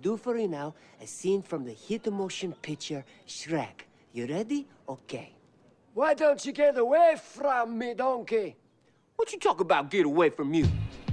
do for you now a scene from the hit motion picture Shrek. You ready? Okay. Why don't you get away from me, donkey? What you talk about get away from you?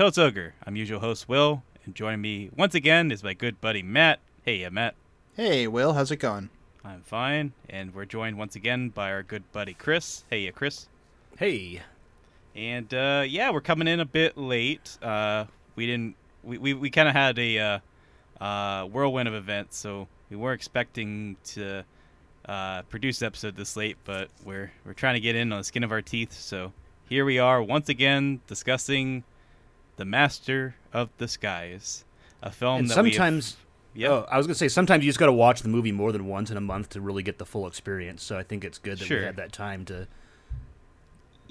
Tells Ogre. I'm usual host Will, and joining me once again is my good buddy Matt. Hey, yeah, Matt. Hey, Will, how's it going? I'm fine, and we're joined once again by our good buddy Chris. Hey, yeah, Chris. Hey. And uh, yeah, we're coming in a bit late. Uh, we didn't. We we, we kind of had a uh, uh, whirlwind of events, so we weren't expecting to uh, produce the episode this late. But we're we're trying to get in on the skin of our teeth. So here we are once again discussing the Master of Disguise, a film And that we have- sometimes, yeah, oh, I was gonna say sometimes you just got to watch the movie more than once in a month to really get the full experience. So I think it's good that Sure. we had that time to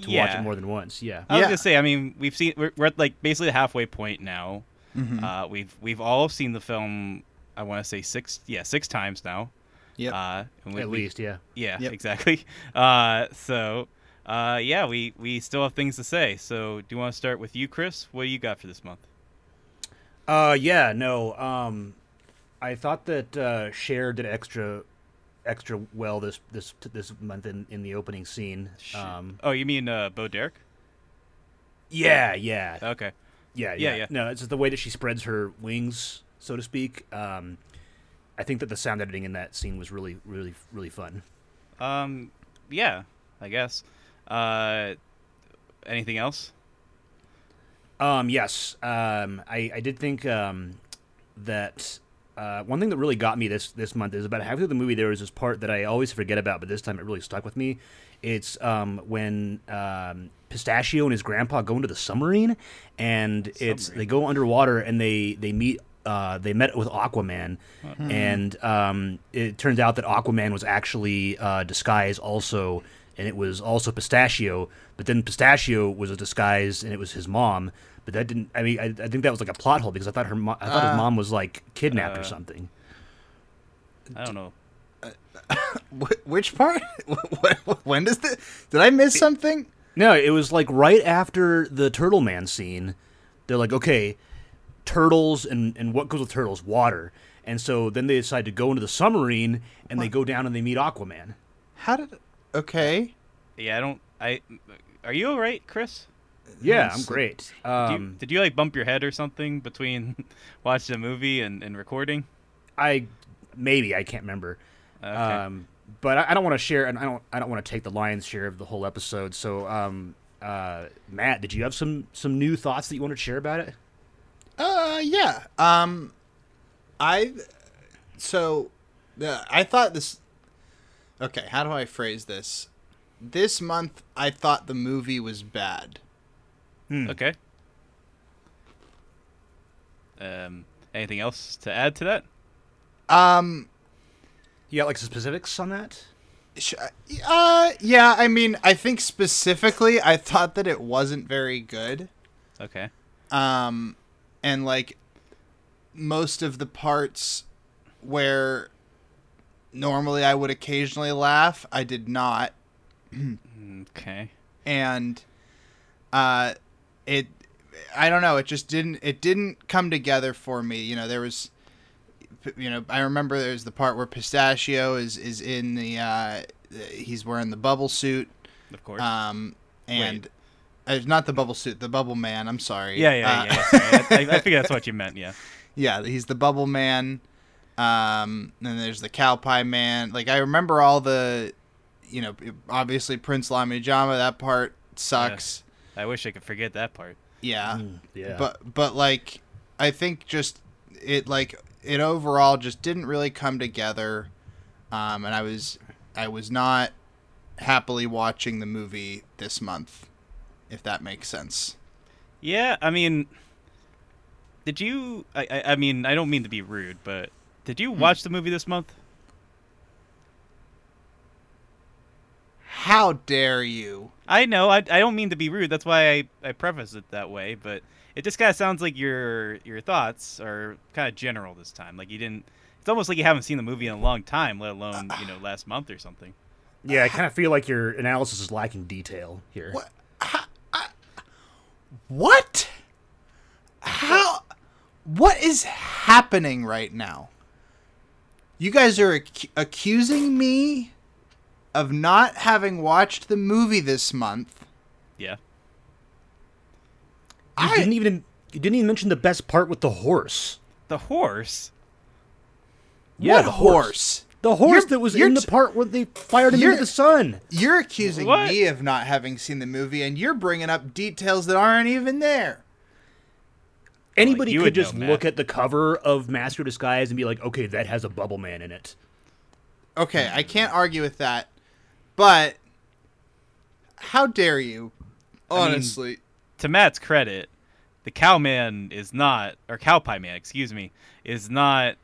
to watch it more than once. Yeah. I was Yeah. gonna say. I mean, we've seen we're, we're at like basically the halfway point now. Mm-hmm. Uh, we've we've all seen the film. I want to say six, yeah, six times now. Yeah, Uh, At we- least, yeah. yeah, Yep. exactly. Uh, so, uh, yeah, we we still have things to say. So, do you want to start with you, Chris? What do you got for this month? Uh, yeah. No. Um, I thought that uh, Cher did extra extra well this this this month in, in the opening scene. Um, oh, you mean uh, Bo Derek? yeah, yeah, Okay. yeah, yeah, yeah, yeah. No, it's just the way that she spreads her wings, so to speak. Um, I think that the sound editing in that scene was really, really, really fun. Um, yeah, I guess. Uh, anything else? Um, yes. Um, I, I did think um, that uh, one thing that really got me this this month is about halfway through the movie. There was this part that I always forget about, but this time it really stuck with me. It's um, when um, Pistachio and his grandpa go into the submarine, and it's Submarine. they go underwater and they they meet. Uh, they met with Aquaman, and um, it turns out that Aquaman was actually uh, disguised also, and it was also Pistachio. But then Pistachio was a disguise, and it was his mom. But that didn't. I mean, I, I think that was like a plot hole because I thought her, mo- I thought his mom was like kidnapped Uh, or something. I don't know. Wh- Which part? When does the? Did I miss something? No, it was like right after the Turtle Man scene. They're like, okay, turtles and and what goes with turtles? Water. And so then they decide to go into the submarine and they go down and they meet Aquaman. How did? Okay. Yeah, I don't. I. Are you all right, Chris? Yeah, I'm great. Do you- Um, did you like bump your head or something between watching a movie and, and recording? I maybe I can't remember. Okay. Um, but I, I don't want to share, and I don't I don't want to take the lion's share of the whole episode. So, um, uh, Matt, did you have some some new thoughts that you want to share about it? Uh, yeah. Um, I. So, uh, I thought this. Okay, how do I phrase this? This month, I thought the movie was bad. Okay. Um, anything else to add to that? Um, You got like specifics on that? sh- uh, yeah. I mean, I think specifically, I thought that it wasn't very good. Okay. um and like most of the parts where normally I would occasionally laugh, I did not Okay. and uh it I don't know, it just didn't it didn't come together for me. You know, there was you know, I remember there's the part where Pistachio is is in the uh he's wearing the bubble suit Of course. um and uh, not the bubble suit, the bubble man. I'm sorry. yeah, yeah, Uh, yeah. yeah. Sorry. I, I figure that's what you meant. Yeah. yeah, he's the bubble man. Um, and there's the cow pie man. Like I remember all the, you know, obviously Prince Lamijama. That part sucks. I wish I could forget that part. Yeah. Yeah. But but like, I think just it like it overall just didn't really come together. Um, and I was I was not happily watching the movie this month, if that makes sense. Yeah, I mean, did you? I, I, I mean, I don't mean to be rude, but Did you hmm. watch the movie this month? How dare you? I know. I, I don't mean to be rude. That's why I, I preface it that way. But it just kind of sounds like your your thoughts are kind of general this time. Like you didn't. It's almost like you haven't seen the movie in a long time, let alone you know last month or something. Yeah, I kind of feel like your analysis is lacking detail here. What? What? How? What is happening right now? You guys are ac- accusing me of not having watched the movie this month. Yeah. You I- didn't even you didn't even mention the best part with the horse. The horse. Yeah, what the horse? The horse You're- that was in the part where they fired him You're- into the sun. You're accusing What? me of not having seen the movie, and you're bringing up details that aren't even there. Anybody you could would know, just look at the cover of Master of Disguise and be like, okay, that has a bubble man in it. Okay, I can't argue with that, but how dare you? mean- Honestly, To Matt's credit, the cowman is not, or cowpie man, excuse me, is not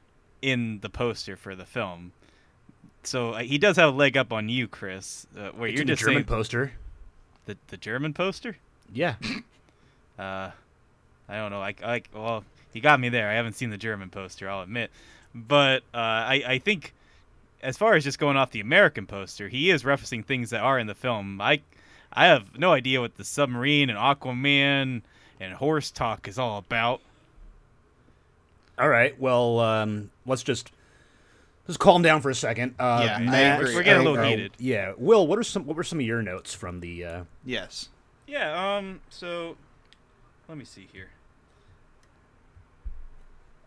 in the poster for the film. So uh, he does have a leg up on you, Chris. Uh, where It's you're in the just German saying poster. the the German poster. Yeah. Uh, I don't know. Like, I well, he got me there. I haven't seen the German poster. I'll admit, but uh, I I think as far as just going off the American poster, he is referencing things that are in the film. I I have no idea what the submarine and Aquaman and horse talk is all about. All right. Well, um, let's just let's calm down for a second. Uh, Yeah, I Matt- agree. We're getting a little uh, heated. Yeah. Will, what are some what were some of your notes from the? Uh, yes. Yeah. Um. So, let me see here.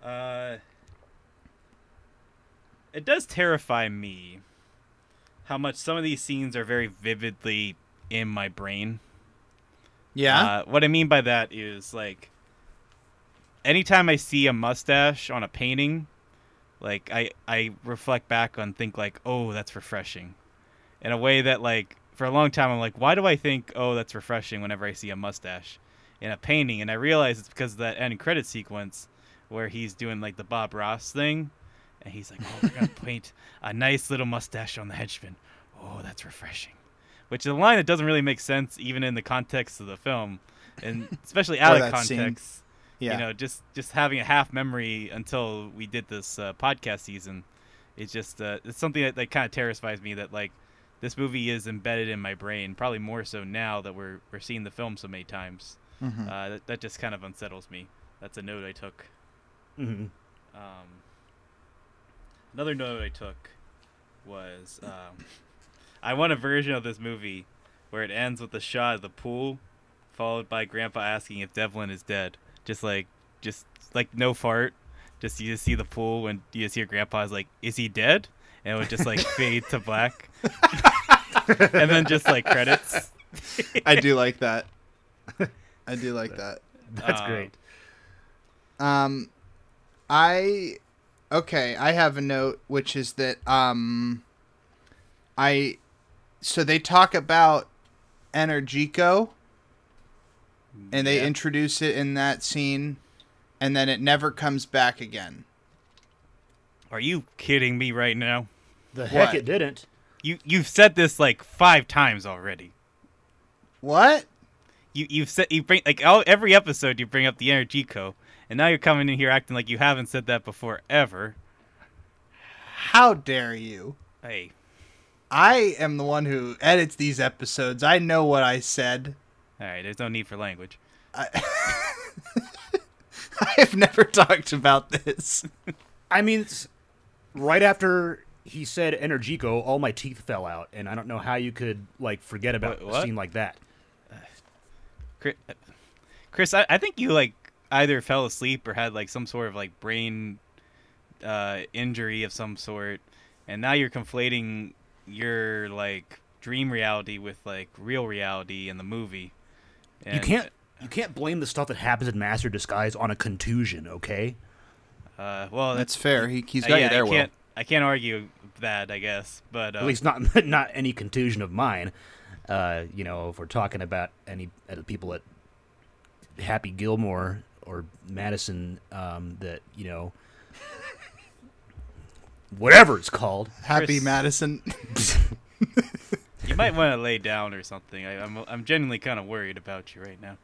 Uh, it does terrify me how much some of these scenes are very vividly in my brain. Yeah. Uh, what I mean by that is like, anytime I see a mustache on a painting, like I I reflect back on think like, oh, that's refreshing, in a way that like for a long time I'm like, why do I think oh that's refreshing whenever I see a mustache in a painting? And I realize it's because of that end credit sequence where he's doing like the Bob Ross thing, and he's like, oh, we're gonna paint a nice little mustache on the henchman. Oh, that's refreshing which is a line that doesn't really make sense even in the context of the film, and especially out of that scene. context. yeah. You know, just just having a half memory until we did this uh, podcast season, it's just uh, it's something that, that kind of terrifies me. That like this movie is embedded in my brain, probably more so now that we're we're seeing the film so many times. Mhm. Uh, that, that just kind of unsettles me. That's a note I took. Mhm. Um, another note I took was um, I want a version of this movie where it ends with a shot of the pool, followed by Grandpa asking if Devlin is dead. Just like, just like no fart. Just you just see the pool when you just hear Grandpa's like, "Is he dead?" And it would just like fade to black, and then just like credits. I do like that. I do like that. That's Um, great. Um, I okay. I have a note which is that um, I so they talk about Energico, and they Yeah. introduce it in that scene, and then it never comes back again. Are you kidding me right now? The heck what? it didn't. You you've said this like five times already. What? you you've said you bring like all, every episode you bring up the Energico and now you're coming in here acting like you haven't said that before ever How dare you? hey I am the one who edits these episodes. I know what I said. all right there's no need for language I have never talked about this. I mean, right after he said Energico, all my teeth fell out, and I don't know how you could like forget about Wait, a what? scene like that. chris, uh, chris I, I think you like either fell asleep or had like some sort of like brain uh injury of some sort and now you're conflating your like dream reality with like real reality in the movie you can't you can't blame the stuff that happens in Master Disguise on a contusion, okay? uh well That's fair. He, he's uh, got yeah, you there, I can't I can't argue that I guess but uh, At least not not any contusion of mine. Uh, you know, if we're talking about any uh, people at Happy Gilmore or Madison, um, that you know, whatever it's called. Happy Chris- Madison. You might want to lay down or something. I, I'm I'm genuinely kind of worried about you right now.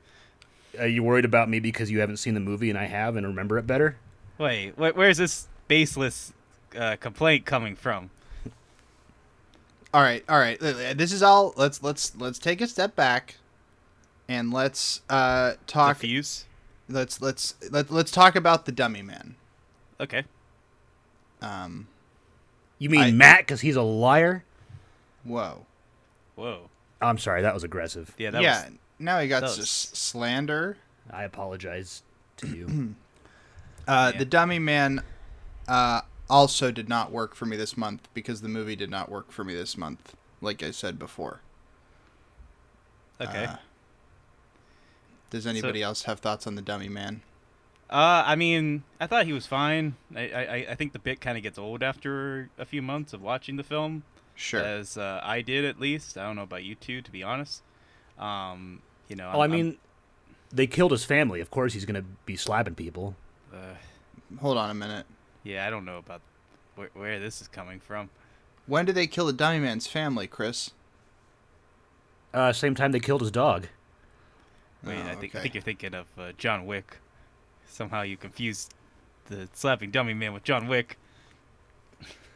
Are you worried about me because you haven't seen the movie and I have and remember it better? Wait, wh- where's this baseless uh, complaint coming from? all right, all right. This is all. Let's let's let's take a step back, and let's uh talk. Diffuse? Let's let's let, let's talk about the dummy man. Okay. Um. You mean I- Matt because he's a liar? Whoa. Whoa. I'm sorry, that was aggressive. Yeah, that yeah. was. now he got that s- slander. I apologize to you. Uh, Yeah. The Dummy Man uh, also did not work for me this month because the movie did not work for me this month, like I said before. Okay. Uh, does anybody else have thoughts on The Dummy Man? Uh, I mean, I thought he was fine. I I, I think the bit kind of gets old after a few months of watching the film, Sure. as uh, I did at least. I don't know about you two, to be honest. Um, you know. oh, I I'm- mean, they killed his family. Of course, he's gonna be slapping people. Uh, Hold on a minute. yeah, I don't know about where, where this is coming from. When did they kill the Dummy Man's family, Chris? Uh, same time they killed his dog. Wait, Oh, I think I think you're thinking of uh, John Wick. Somehow you confused the slapping dummy man with John Wick.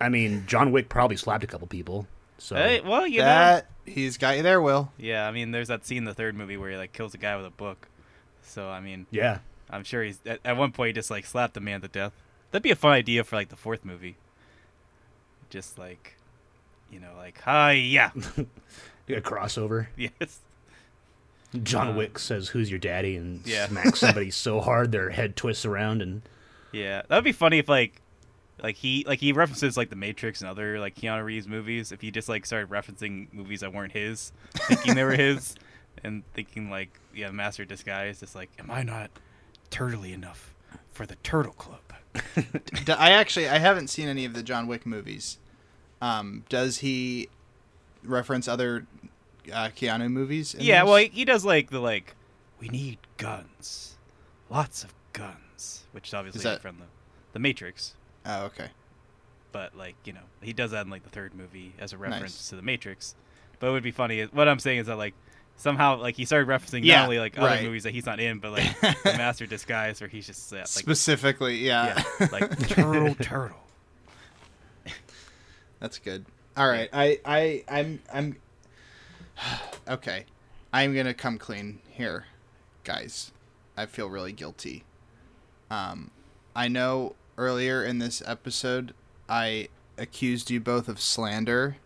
I mean, John Wick probably slapped a couple people. So Hey, well, you know. he's got you there, Will. Yeah, I mean, there's that scene in the third movie where he like kills a guy with a book. So I mean, yeah, I'm sure he's at, at one point he just like slapped the man to death. That'd be a fun idea for like the fourth movie. Just like, you know, like hi, yeah, a crossover. yes, John Uh, Wick says, "Who's your daddy?" and Yeah. smacks somebody so hard their head twists around. And yeah. That'd be funny if like, like he like he references like the Matrix and other like Keanu Reeves movies. If he just like started referencing movies that weren't his, thinking they were his, and thinking like, yeah, Master of Disguise, just like, am I not turtly enough for the Turtle Club? I actually I haven't seen any of the John Wick movies. Um, does he reference other uh, Keanu movies? Yeah, those? well, he, does like the like, we need guns, lots of guns, which is obviously Is that- from the, the Matrix. Oh, okay. But like, you know, he does that in like the third movie as a reference Nice. to the Matrix. But it would be funny. What I'm saying is that like somehow like he started referencing Yeah, not only like other right. movies that he's not in, but like the Master Disguise, where he's just uh, like Specifically, yeah. yeah, like turtle turtle. That's good. All right, I, I, I'm, I'm. Okay, I'm gonna come clean here, guys. I feel really guilty. Um, I know earlier in this episode, I accused you both of slander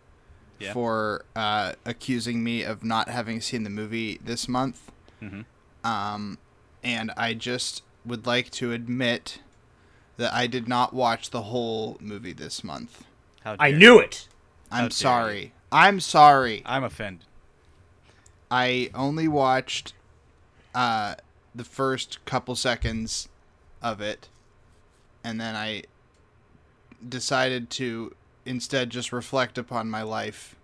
Yeah. for uh, accusing me of not having seen the movie this month. Mm-hmm. Um, and I just would like to admit that I did not watch the whole movie this month. How I dare knew it. I'm dare sorry. I'm sorry. I'm offended. I only watched uh, the first couple seconds of it, and then I decided to instead just reflect upon my life,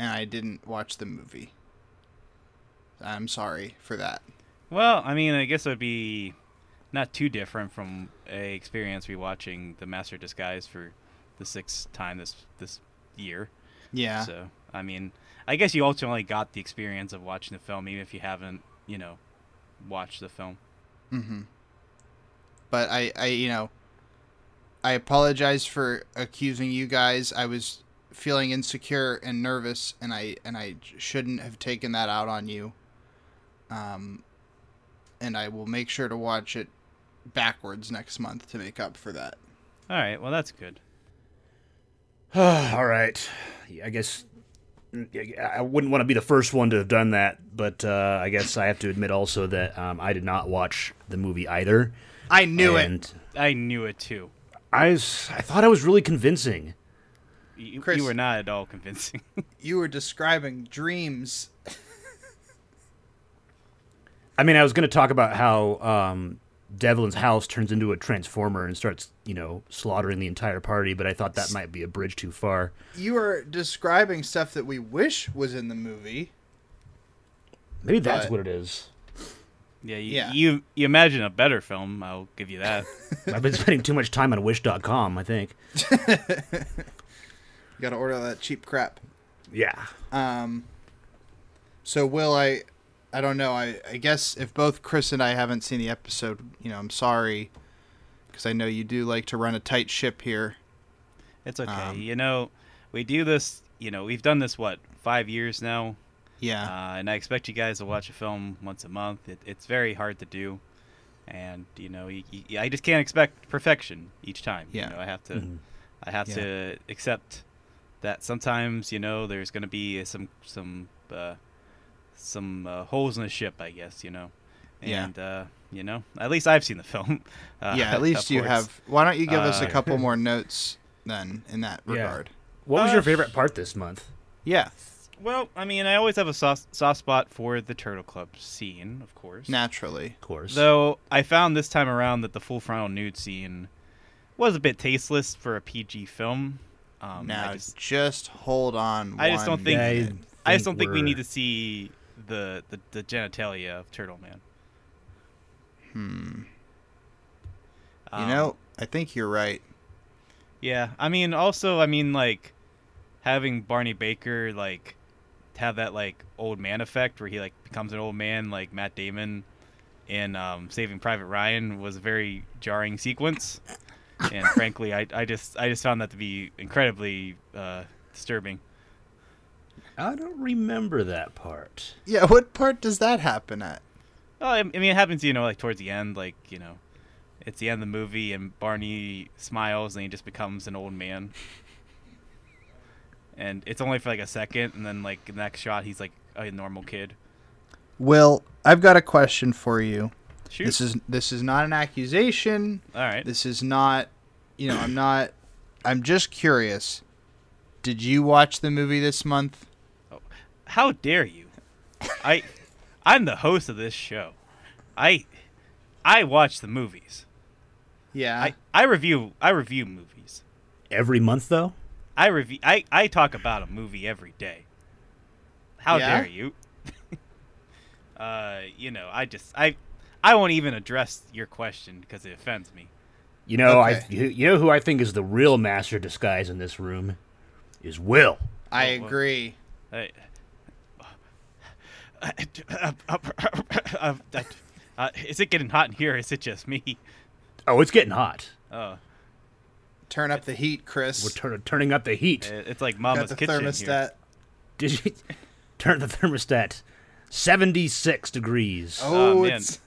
and I didn't watch the movie. I'm sorry for that. Well, I mean, I guess it would be not too different from a experience rewatching The Master Disguise for the sixth time this this year. Yeah. So, I mean, I guess you ultimately got the experience of watching the film, even if you haven't, you know, watched the film. Mm-hmm. But I, I, you know, I apologize for accusing you guys. I was feeling insecure and nervous, and I and I shouldn't have taken that out on you. Um, and I will make sure to watch it backwards next month to make up for that. All right, well, that's good. All right. I guess I wouldn't want to be the first one to have done that, but uh, I guess I have to admit also that um, I did not watch the movie either. I knew it. I knew it too. I was, I thought I was really convincing. You, Chris- you were not at all convincing. You were describing dreams. I mean, I was going to talk about how um, Devlin's house turns into a transformer and starts, you know, slaughtering the entire party, but I thought that might be a bridge too far. You were describing stuff that we wish was in the movie. Maybe that's But- what it is. Yeah, you, Yeah. you you imagine a better film. I'll give you that. I've been spending too much time on Wish.com. I think. You gotta order that cheap crap. Yeah. Um. So will I? I don't know. I I guess if both Chris and I haven't seen the episode, you know, I'm sorry, because I know you do like to run a tight ship here. It's okay. Um, you know, we do this. You know, we've done this what five years now, Yeah. uh, and I expect you guys to watch a film once a month. It, it's very hard to do, and you know, you, you, I just can't expect perfection each time. Yeah. You know, I have to, Mhm. I have Yeah. to accept that sometimes you know there's going to be some some uh, some uh, holes in the ship. I guess you know, Yeah. and uh, you know, at least I've seen the film. Uh, yeah. At least you course. have. Why don't you give us a Uh, couple more notes then in that Yeah. regard? What was Uh, your favorite part this month? Yeah. Well, I mean, I always have a soft, soft spot for the Turtle Club scene, of course. Naturally. Of course. Though I found this time around that the full frontal nude scene was a bit tasteless for a PG film. Um, now I just, just, hold on. I just don't think- I minute. I just don't think we need to see the, the, the genitalia of Turtle Man. Hmm. You Um, know, I think you're right. Yeah, I mean, also, I mean, like having Barney Baker like have that like old man effect where he like becomes an old man, like Matt Damon in um, Saving Private Ryan, was a very jarring sequence. And frankly, I, I just I just found that to be incredibly uh, disturbing. I don't remember that part. Yeah. What part does that happen at? Oh, I I mean, it happens, you know, like towards the end, like you know, it's the end of the movie, and Barney smiles, and he just becomes an old man. And it's only for like a second, and then like the next shot, he's like a normal kid. Will, I've got a question for you. Shoot. This is this is not an accusation. All right. This is not, you know, I'm not. I'm just curious. Did you watch the movie this month? How dare you? I, I'm the host of this show. I, I watch the movies. Yeah. I, I review I review movies. Every month, though. I review I, I talk about a movie every day. How Yeah? dare you? uh, you know, I just I I won't even address your question because it offends me. You know, I Okay. you, you know who I think is the real master disguise in this room is Will. I Oh, well. agree. I, uh, uh, is it getting hot in here? Is it just me? Oh, it's getting hot. Oh, Turn up the heat, Chris. We're turn, turning up the heat. it's like Mama's the kitchen thermostat. here. Did you turn the thermostat? Seventy-six degrees. Oh, Oh, man. it's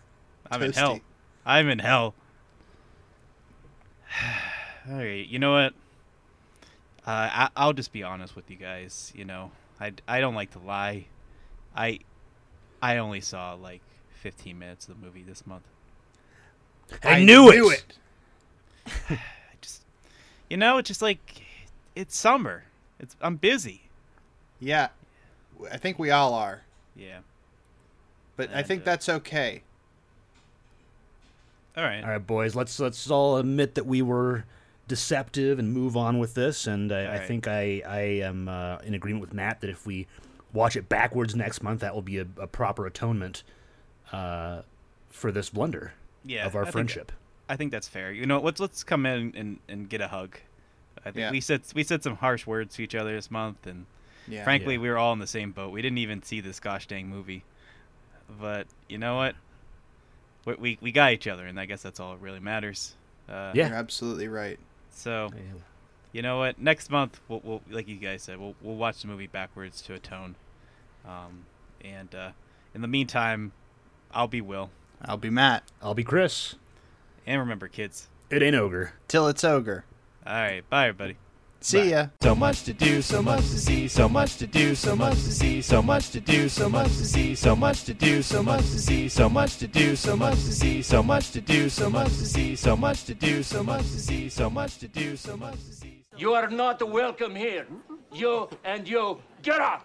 I'm in hell. I'm in hell. All right, you know what? Uh, I, I'll just be honest with you guys. You know, I, I don't like to lie. I I only saw like 15 minutes of the movie this month. I, knew, knew it. it. I just, you know, it's just like it's summer. It's I'm busy. Yeah. I think we all are, Yeah. but I think uh, that's okay. All right. All right, boys. Let's let's all admit that we were deceptive and move on with this. And I, I All right. think I I am uh, in agreement with Matt that if we watch it backwards next month, that will be a, a proper atonement uh, for this blunder Yeah. of our I think- friendship. I think that's fair. You know, let's let's come in and, and get a hug. I think Yeah. we said we said some harsh words to each other this month, and Yeah. frankly, Yeah. we were all in the same boat. We didn't even see this gosh dang movie, but you know what? We we, we got each other, and I guess that's all that really matters. Uh, Yeah. You're absolutely right. So you know what? Next month, we'll, we'll like you guys said, we'll we'll watch the movie backwards to atone. Um, and uh, in the meantime, I'll be Will, I'll be Matt. I'll be Chris. and remember, kids. It ain't ogre. Till it's ogre. All right, bye everybody. See ya. So much to do, so much to see, so much to do, so much to see, so much to do, so much to see, so much to do, so much to see, so much to do, so much to see, so much to do, so much to see, so much to do, so much to see, so much to do, so much to see. You are not welcome here. You and you, get up!